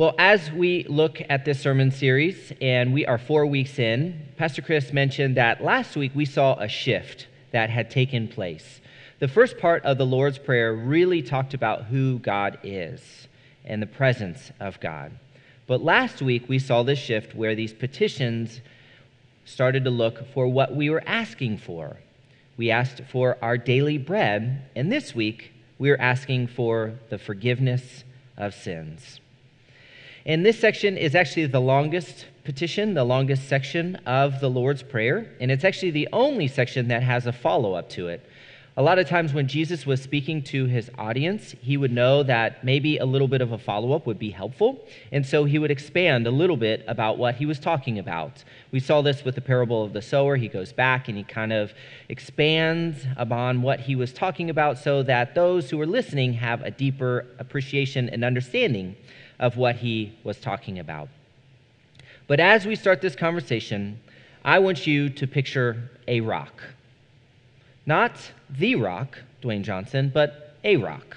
Well, as we look at this sermon series, and we are four weeks in, Pastor Chris mentioned that last week we saw a shift that had taken place. The first part of the Lord's Prayer really talked about who God is and the presence of God. But last week we saw this shift where these petitions started to look for what we were asking for. We asked for our daily bread, and this week we are asking for the forgiveness of sins. And this section is actually the longest petition, the longest section of the Lord's Prayer, and it's actually the only section that has a follow up to it. A lot of times when Jesus was speaking to his audience, he would know that maybe a little bit of a follow up would be helpful, and so he would expand a little bit about what he was talking about. We saw this with the parable of the sower. He goes back and he kind of expands upon what he was talking about so that those who are listening have a deeper appreciation and understanding of what he was talking about. But as we start this conversation, I want you to picture a rock. Not the rock, Dwayne Johnson, but a rock.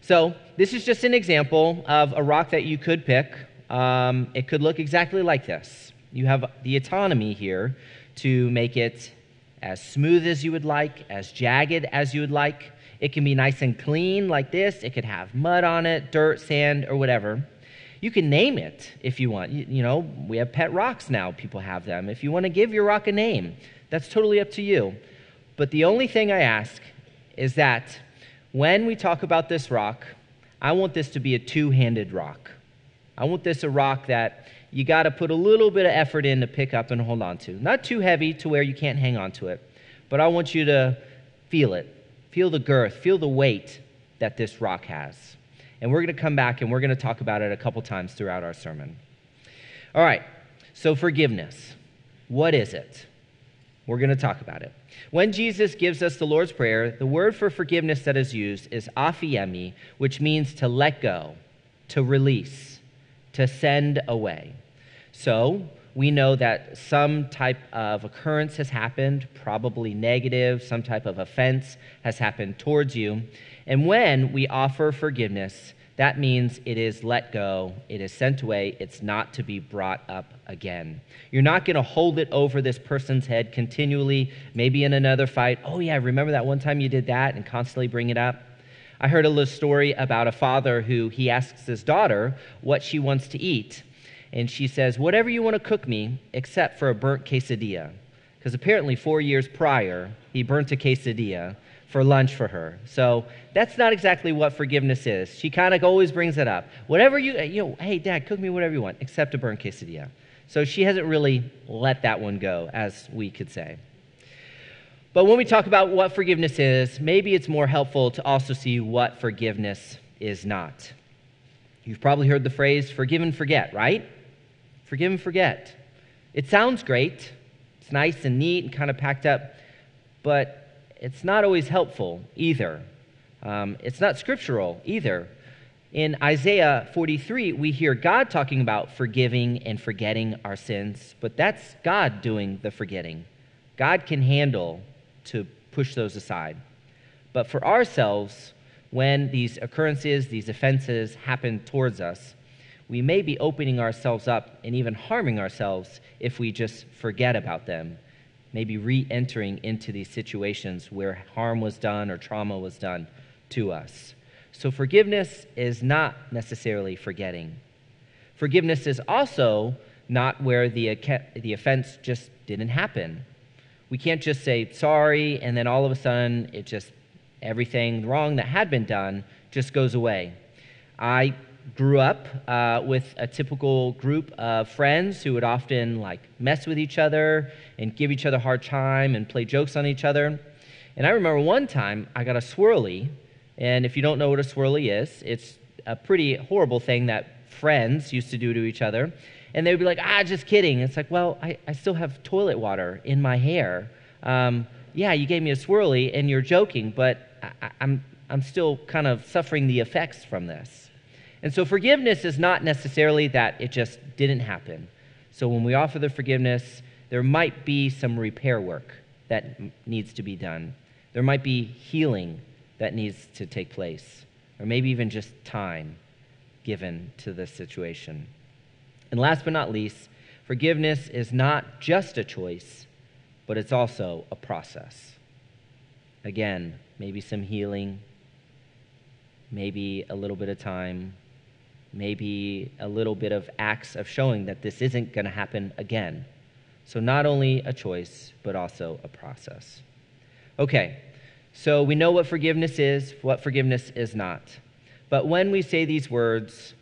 So, this is just an example of a rock that you could pick. Um, it could look exactly like this. You have the autonomy here to make it as smooth as you would like, as jagged as you would like. It can be nice and clean like this. It could have mud on it, dirt, sand, or whatever. You can name it if you want. You, you, know, we have pet rocks now, people have them. If you want to give your rock a name, that's totally up to you. But the only thing I ask is that when we talk about this rock, I want this to be a two handed rock. I want this a rock that you got to put a little bit of effort in to pick up and hold on to. Not too heavy to where you can't hang on to it, but I want you to feel it. Feel the girth, feel the weight that this rock has. And we're going to come back and we're going to talk about it a couple times throughout our sermon. All right, so forgiveness. What is it? We're going to talk about it. When Jesus gives us the Lord's Prayer, the word for forgiveness that is used is aphiemi, which means to let go, to release, to send away. So, we know that some type of occurrence has happened, probably negative, some type of offense has happened towards you. And when we offer forgiveness, that means it is let go, it is sent away, it's not to be brought up again. You're not going to hold it over this person's head continually, maybe in another fight. Oh, yeah, remember that one time you did that and constantly bring it up? I heard a little story about a father who he asks his daughter what she wants to eat and she says, Whatever you want to cook me, except for a burnt quesadilla. Because apparently, four years prior, he burnt a quesadilla for lunch for her. So that's not exactly what forgiveness is. She kind of always brings it up. Whatever you, you know, hey, dad, cook me whatever you want, except a burnt quesadilla. So she hasn't really let that one go, as we could say. But when we talk about what forgiveness is, maybe it's more helpful to also see what forgiveness is not. You've probably heard the phrase forgive and forget, right? Forgive and forget. It sounds great. It's nice and neat and kind of packed up, but it's not always helpful either. Um, it's not scriptural either. In Isaiah 43, we hear God talking about forgiving and forgetting our sins, but that's God doing the forgetting. God can handle to push those aside. But for ourselves, when these occurrences, these offenses happen towards us, we may be opening ourselves up and even harming ourselves if we just forget about them, maybe re entering into these situations where harm was done or trauma was done to us. So, forgiveness is not necessarily forgetting. Forgiveness is also not where the, the offense just didn't happen. We can't just say sorry and then all of a sudden it just, everything wrong that had been done just goes away. I grew up uh, with a typical group of friends who would often like mess with each other and give each other hard time and play jokes on each other. And I remember one time I got a swirly, and if you don't know what a swirly is, it's a pretty horrible thing that friends used to do to each other. And they would be like, ah, just kidding. It's like, well, I, I still have toilet water in my hair. Um, yeah, you gave me a swirly and you're joking, but I, I'm, I'm still kind of suffering the effects from this. And so forgiveness is not necessarily that it just didn't happen. So when we offer the forgiveness, there might be some repair work that needs to be done. There might be healing that needs to take place, or maybe even just time given to this situation. And last but not least, forgiveness is not just a choice, but it's also a process. Again, maybe some healing, maybe a little bit of time, maybe a little bit of acts of showing that this isn't going to happen again. So, not only a choice, but also a process. Okay, so we know what forgiveness is, what forgiveness is not. But when we say these words,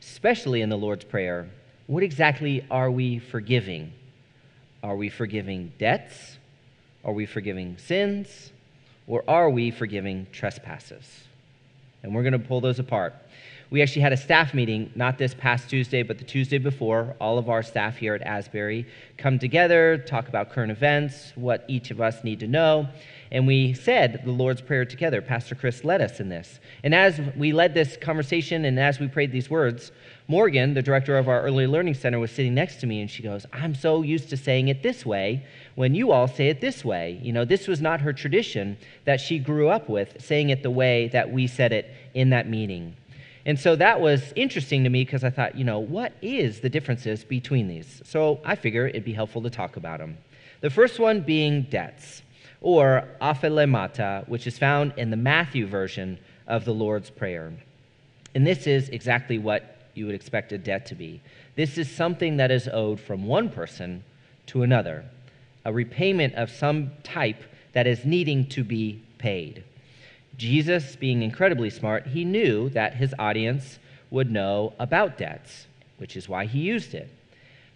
especially in the Lord's Prayer, what exactly are we forgiving? Are we forgiving debts? Are we forgiving sins? Or are we forgiving trespasses? And we're going to pull those apart. We actually had a staff meeting, not this past Tuesday, but the Tuesday before. All of our staff here at Asbury come together, talk about current events, what each of us need to know. And we said the Lord's Prayer together. Pastor Chris led us in this. And as we led this conversation and as we prayed these words, Morgan, the director of our Early Learning Center, was sitting next to me and she goes, I'm so used to saying it this way when you all say it this way. You know, this was not her tradition that she grew up with, saying it the way that we said it in that meeting. And so that was interesting to me because I thought, you know, what is the differences between these? So I figure it'd be helpful to talk about them. The first one being debts, or aphilemata, which is found in the Matthew version of the Lord's Prayer. And this is exactly what you would expect a debt to be. This is something that is owed from one person to another, a repayment of some type that is needing to be paid. Jesus, being incredibly smart, he knew that his audience would know about debts, which is why he used it.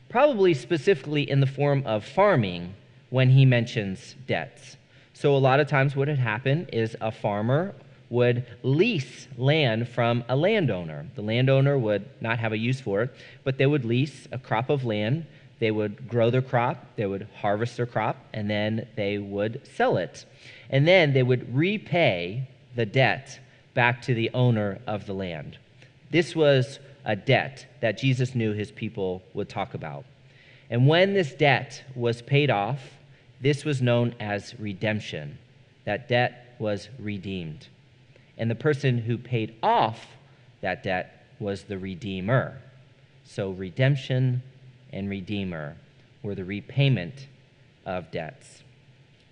Probably specifically in the form of farming when he mentions debts. So, a lot of times, what had happened is a farmer would lease land from a landowner. The landowner would not have a use for it, but they would lease a crop of land. They would grow their crop, they would harvest their crop, and then they would sell it. And then they would repay the debt back to the owner of the land. This was a debt that Jesus knew his people would talk about. And when this debt was paid off, this was known as redemption. That debt was redeemed. And the person who paid off that debt was the Redeemer. So redemption and Redeemer were the repayment of debts.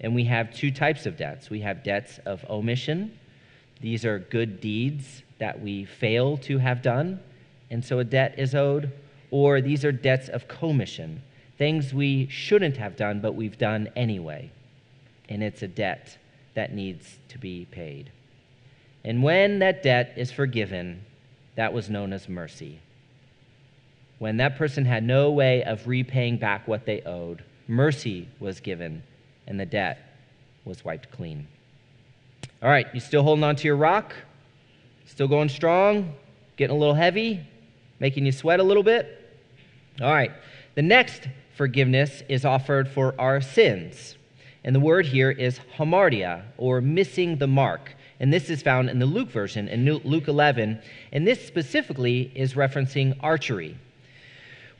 And we have two types of debts we have debts of omission these are good deeds that we fail to have done, and so a debt is owed. Or these are debts of commission, things we shouldn't have done, but we've done anyway. And it's a debt that needs to be paid. And when that debt is forgiven, that was known as mercy. When that person had no way of repaying back what they owed, mercy was given, and the debt was wiped clean. All right, you still holding on to your rock? Still going strong? Getting a little heavy? Making you sweat a little bit? All right, the next forgiveness is offered for our sins. And the word here is hamartia, or missing the mark. And this is found in the Luke version, in Luke 11. And this specifically is referencing archery.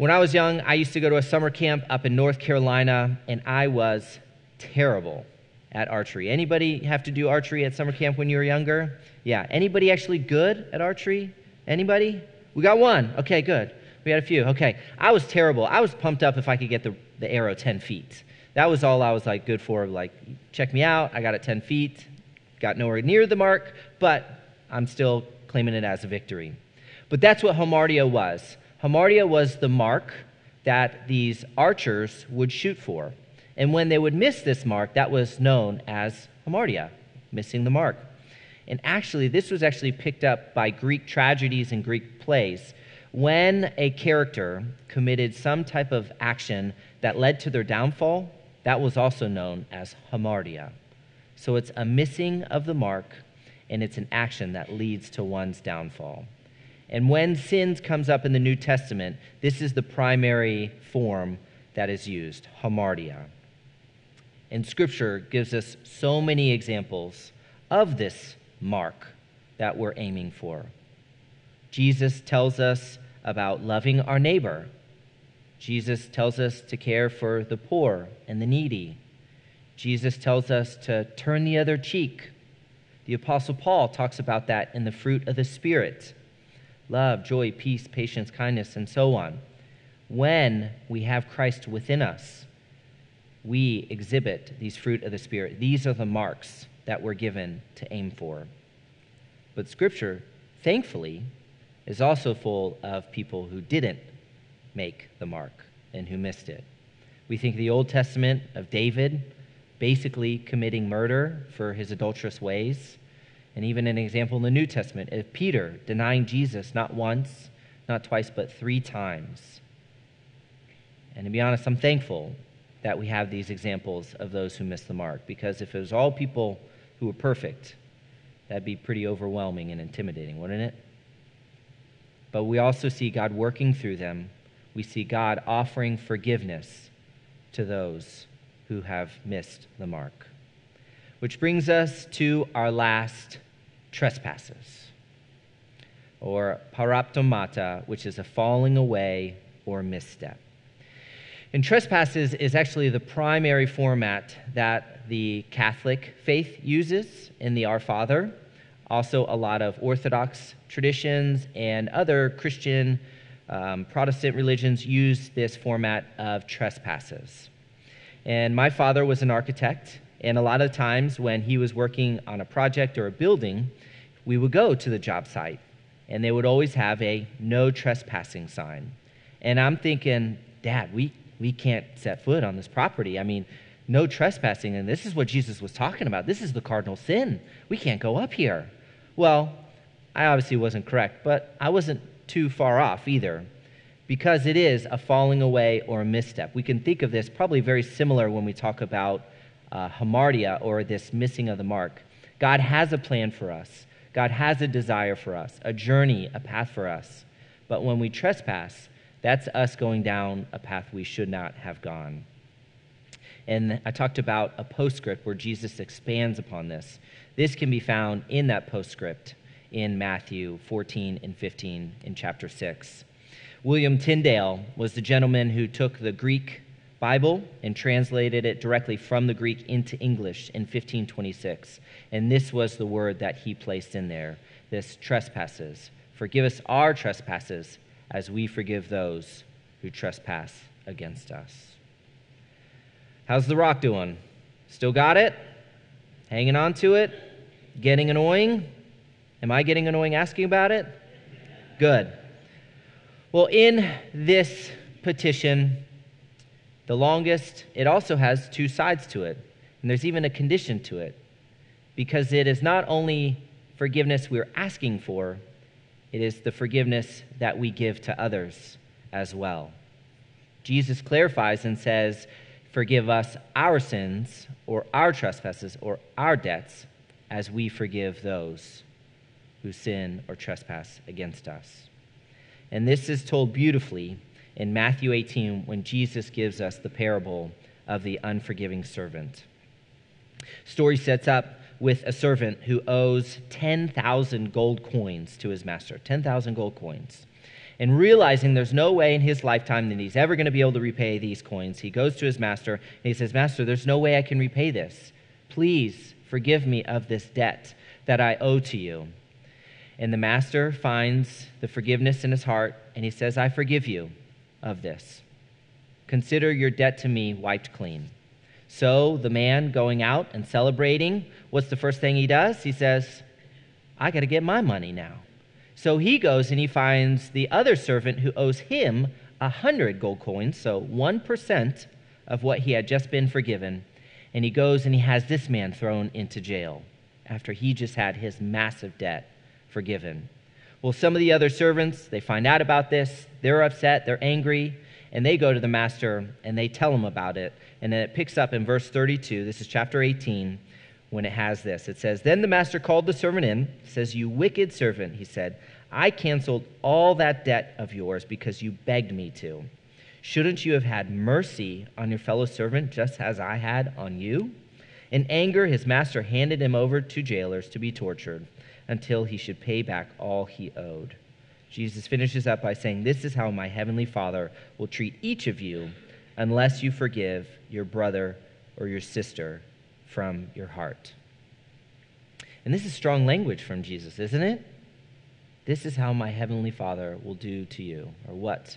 When I was young, I used to go to a summer camp up in North Carolina, and I was terrible at archery. Anybody have to do archery at summer camp when you were younger? Yeah. Anybody actually good at archery? Anybody? We got one. Okay, good. We had a few. Okay. I was terrible. I was pumped up if I could get the, the arrow 10 feet. That was all I was like good for. Like, check me out. I got it 10 feet. Got nowhere near the mark, but I'm still claiming it as a victory. But that's what Hamartia was. Hamartia was the mark that these archers would shoot for. And when they would miss this mark, that was known as hamartia, missing the mark. And actually, this was actually picked up by Greek tragedies and Greek plays. When a character committed some type of action that led to their downfall, that was also known as hamartia. So it's a missing of the mark, and it's an action that leads to one's downfall. And when sins comes up in the New Testament, this is the primary form that is used, hamartia. And Scripture gives us so many examples of this mark that we're aiming for. Jesus tells us about loving our neighbor. Jesus tells us to care for the poor and the needy. Jesus tells us to turn the other cheek. The Apostle Paul talks about that in the fruit of the Spirit love, joy, peace, patience, kindness, and so on. When we have Christ within us, we exhibit these fruit of the Spirit. These are the marks that we're given to aim for. But Scripture, thankfully, is also full of people who didn't make the mark and who missed it. We think the Old Testament of David basically committing murder for his adulterous ways. And even an example in the New Testament of Peter denying Jesus not once, not twice, but three times. And to be honest, I'm thankful that we have these examples of those who miss the mark because if it was all people who were perfect, that'd be pretty overwhelming and intimidating, wouldn't it? But we also see God working through them. We see God offering forgiveness to those who have missed the mark. Which brings us to our last trespasses, or paraptomata, which is a falling away or misstep. And trespasses is actually the primary format that the Catholic faith uses in the Our Father. Also, a lot of Orthodox traditions and other Christian um, Protestant religions use this format of trespasses. And my father was an architect, and a lot of times when he was working on a project or a building, we would go to the job site, and they would always have a no trespassing sign. And I'm thinking, Dad, we, we can't set foot on this property. I mean, no trespassing, and this is what Jesus was talking about. This is the cardinal sin. We can't go up here. Well, I obviously wasn't correct, but I wasn't too far off either because it is a falling away or a misstep. We can think of this probably very similar when we talk about uh, hamartia or this missing of the mark. God has a plan for us, God has a desire for us, a journey, a path for us. But when we trespass, that's us going down a path we should not have gone. And I talked about a postscript where Jesus expands upon this. This can be found in that postscript in Matthew 14 and 15 in chapter 6. William Tyndale was the gentleman who took the Greek Bible and translated it directly from the Greek into English in 1526. And this was the word that he placed in there this trespasses. Forgive us our trespasses as we forgive those who trespass against us. How's the rock doing? Still got it? Hanging on to it? Getting annoying? Am I getting annoying asking about it? Good. Well, in this petition, the longest, it also has two sides to it. And there's even a condition to it. Because it is not only forgiveness we're asking for, it is the forgiveness that we give to others as well. Jesus clarifies and says, Forgive us our sins or our trespasses or our debts as we forgive those who sin or trespass against us. And this is told beautifully in Matthew 18 when Jesus gives us the parable of the unforgiving servant. Story sets up with a servant who owes 10,000 gold coins to his master, 10,000 gold coins. And realizing there's no way in his lifetime that he's ever going to be able to repay these coins, he goes to his master and he says, Master, there's no way I can repay this. Please forgive me of this debt that I owe to you. And the master finds the forgiveness in his heart and he says, I forgive you of this. Consider your debt to me wiped clean. So the man going out and celebrating, what's the first thing he does? He says, I got to get my money now. So he goes and he finds the other servant who owes him a hundred gold coins, so 1% of what he had just been forgiven. And he goes and he has this man thrown into jail after he just had his massive debt forgiven. Well, some of the other servants, they find out about this. They're upset, they're angry, and they go to the master and they tell him about it. And then it picks up in verse 32. This is chapter 18, when it has this. It says, Then the master called the servant in, says, You wicked servant, he said, I canceled all that debt of yours because you begged me to. Shouldn't you have had mercy on your fellow servant just as I had on you? In anger, his master handed him over to jailers to be tortured until he should pay back all he owed. Jesus finishes up by saying, This is how my heavenly Father will treat each of you unless you forgive your brother or your sister from your heart. And this is strong language from Jesus, isn't it? This is how my heavenly Father will do to you, or what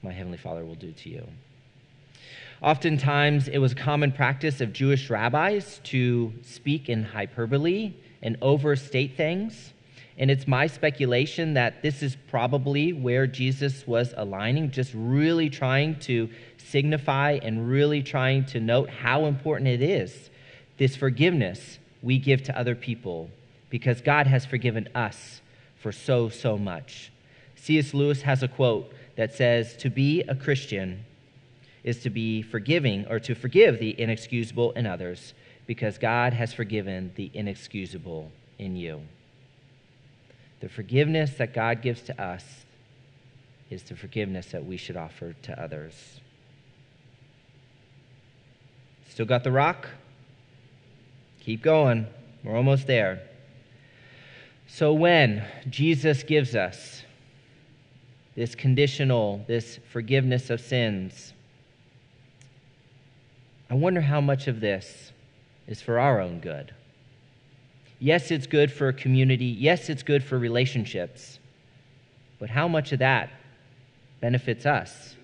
my heavenly Father will do to you. Oftentimes, it was common practice of Jewish rabbis to speak in hyperbole and overstate things. And it's my speculation that this is probably where Jesus was aligning, just really trying to signify and really trying to note how important it is this forgiveness we give to other people because God has forgiven us for so, so much. C.S. Lewis has a quote that says, To be a Christian is to be forgiving or to forgive the inexcusable in others because God has forgiven the inexcusable in you. The forgiveness that God gives to us is the forgiveness that we should offer to others. Still got the rock? Keep going. We're almost there. So, when Jesus gives us this conditional, this forgiveness of sins, I wonder how much of this is for our own good. Yes, it's good for a community. Yes, it's good for relationships. But how much of that benefits us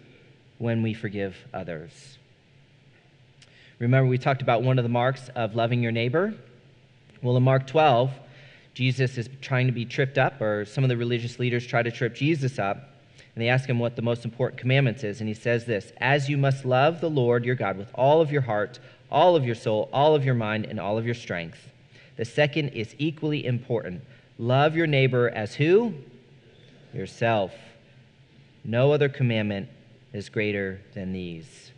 when we forgive others? Remember, we talked about one of the marks of loving your neighbor? Well, in Mark 12, Jesus is trying to be tripped up, or some of the religious leaders try to trip Jesus up, and they ask him what the most important commandments is. And he says this As you must love the Lord your God with all of your heart, all of your soul, all of your mind, and all of your strength. The second is equally important love your neighbor as who? Yourself. No other commandment is greater than these.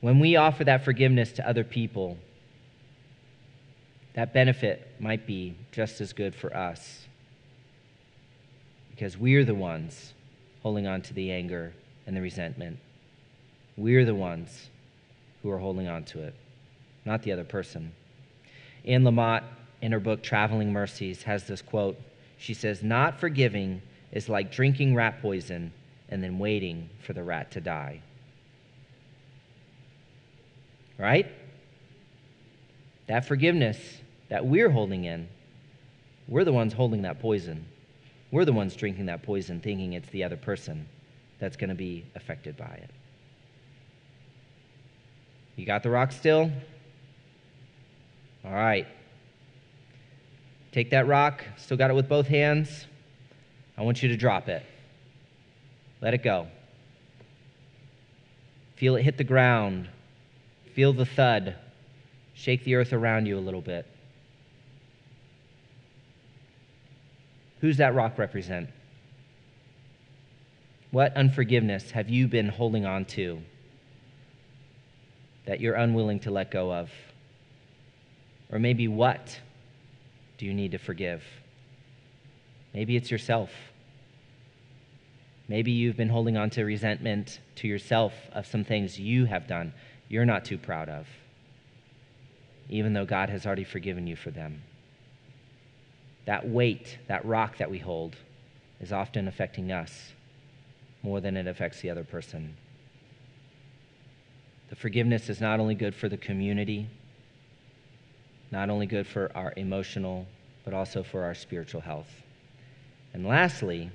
When we offer that forgiveness to other people, that benefit might be just as good for us because we're the ones holding on to the anger and the resentment. We're the ones who are holding on to it, not the other person. Anne Lamott, in her book Traveling Mercies, has this quote. She says, Not forgiving is like drinking rat poison and then waiting for the rat to die right? That forgiveness that we're holding in, we're the ones holding that poison. We're the ones drinking that poison, thinking it's the other person that's going to be affected by it. You got the rock still? All right. Take that rock, still got it with both hands. I want you to drop it. Let it go. Feel it hit the ground. Feel the thud. Shake the earth around you a little bit. Who's that rock represent? What unforgiveness have you been holding on to that you're unwilling to let go of? Or maybe what do you need to forgive? Maybe it's yourself. Maybe you've been holding on to resentment to yourself of some things you have done you're not too proud of, even though God has already forgiven you for them. That weight, that rock that we hold, is often affecting us more than it affects the other person. The forgiveness is not only good for the community, not only good for our emotional, but also for our spiritual health. And lastly,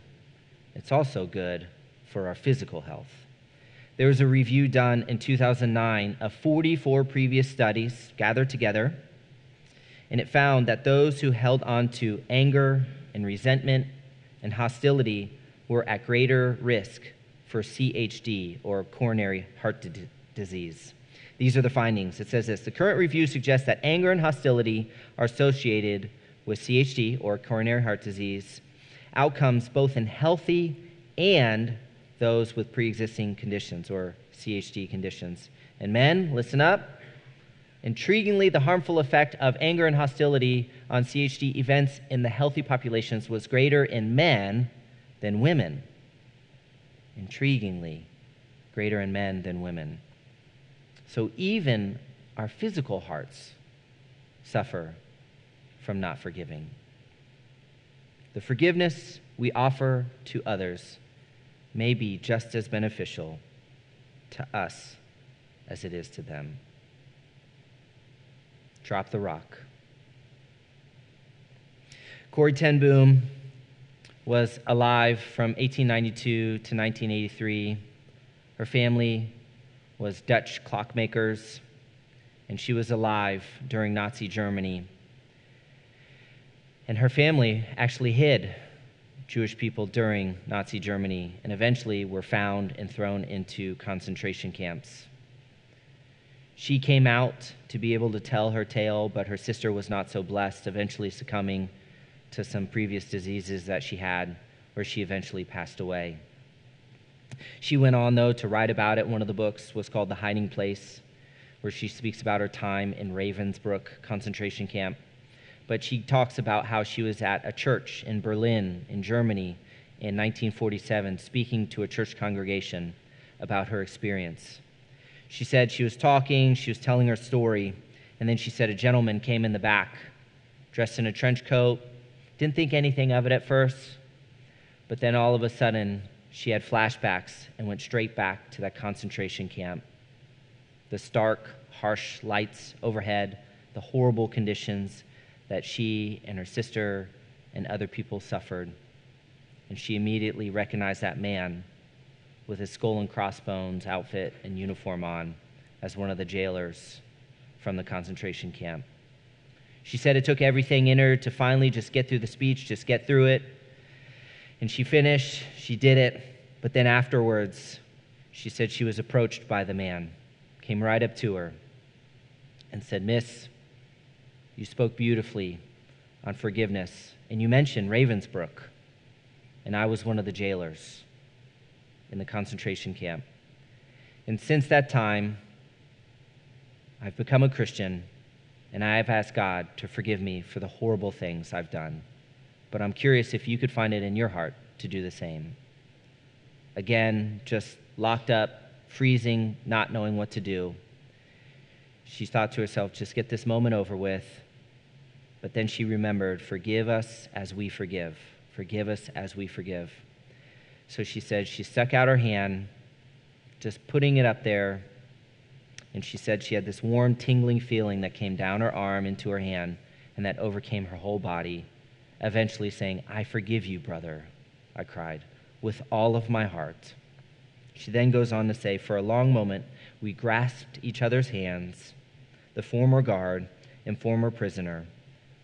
it's also good for our physical health. There was a review done in 2009 of 44 previous studies gathered together, and it found that those who held on to anger and resentment and hostility were at greater risk for CHD or coronary heart disease. These are the findings. It says this The current review suggests that anger and hostility are associated with CHD or coronary heart disease outcomes both in healthy and those with pre existing conditions or CHD conditions. And men, listen up. Intriguingly, the harmful effect of anger and hostility on CHD events in the healthy populations was greater in men than women. Intriguingly, greater in men than women. So even our physical hearts suffer from not forgiving. The forgiveness we offer to others may be just as beneficial to us as it is to them. Drop the rock. Corrie ten Boom was alive from 1892 to 1983. Her family was Dutch clockmakers, and she was alive during Nazi Germany. And her family actually hid Jewish people during Nazi Germany and eventually were found and thrown into concentration camps. She came out to be able to tell her tale, but her sister was not so blessed, eventually succumbing to some previous diseases that she had, where she eventually passed away. She went on, though, to write about it. One of the books was called The Hiding Place, where she speaks about her time in Ravensbrück concentration camp. But she talks about how she was at a church in Berlin, in Germany, in 1947, speaking to a church congregation about her experience. She said she was talking, she was telling her story, and then she said a gentleman came in the back, dressed in a trench coat. Didn't think anything of it at first, but then all of a sudden, she had flashbacks and went straight back to that concentration camp. The stark, harsh lights overhead, the horrible conditions that she and her sister and other people suffered. And she immediately recognized that man with his skull and crossbones outfit and uniform on as one of the jailers from the concentration camp. She said it took everything in her to finally just get through the speech, just get through it. And she finished, she did it, but then afterwards, she said she was approached by the man, came right up to her, and said, Miss, you spoke beautifully on forgiveness, and you mentioned Ravensbrück, and I was one of the jailers in the concentration camp. And since that time, I've become a Christian and I have asked God to forgive me for the horrible things I've done. But I'm curious if you could find it in your heart to do the same. Again, just locked up, freezing, not knowing what to do. She thought to herself, just get this moment over with. But then she remembered, forgive us as we forgive. Forgive us as we forgive. So she said she stuck out her hand, just putting it up there, and she said she had this warm, tingling feeling that came down her arm into her hand and that overcame her whole body, eventually saying, I forgive you, brother, I cried, with all of my heart. She then goes on to say, For a long moment, we grasped each other's hands, the former guard and former prisoner.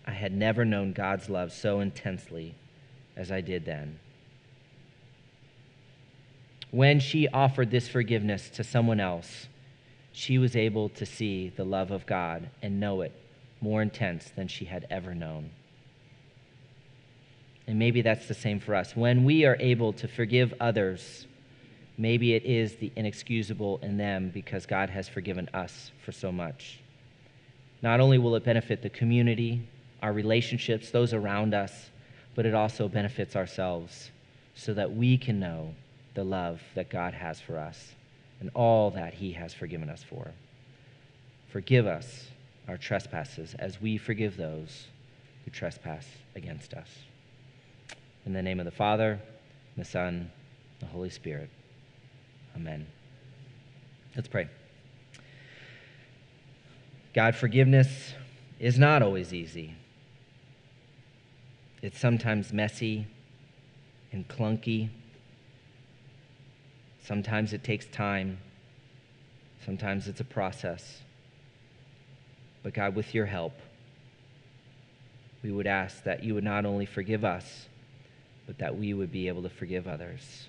I had never known God's love so intensely as I did then when she offered this forgiveness to someone else, she was able to see the love of God and know it more intense than she had ever known. And maybe that's the same for us. When we are able to forgive others, maybe it is the inexcusable in them because God has forgiven us for so much. Not only will it benefit the community, our relationships, those around us, but it also benefits ourselves so that we can know the love that God has for us and all that He has forgiven us for. Forgive us our trespasses as we forgive those who trespass against us. In the name of the Father, the Son, the Holy Spirit. Amen. Let's pray. God, forgiveness is not always easy. It's sometimes messy and clunky Sometimes it takes time, sometimes it's a process. But God, with your help, we would ask that you would not only forgive us, but that we would be able to forgive others.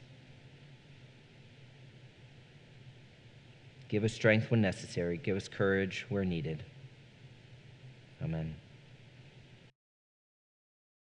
Give us strength when necessary, give us courage where needed. Amen.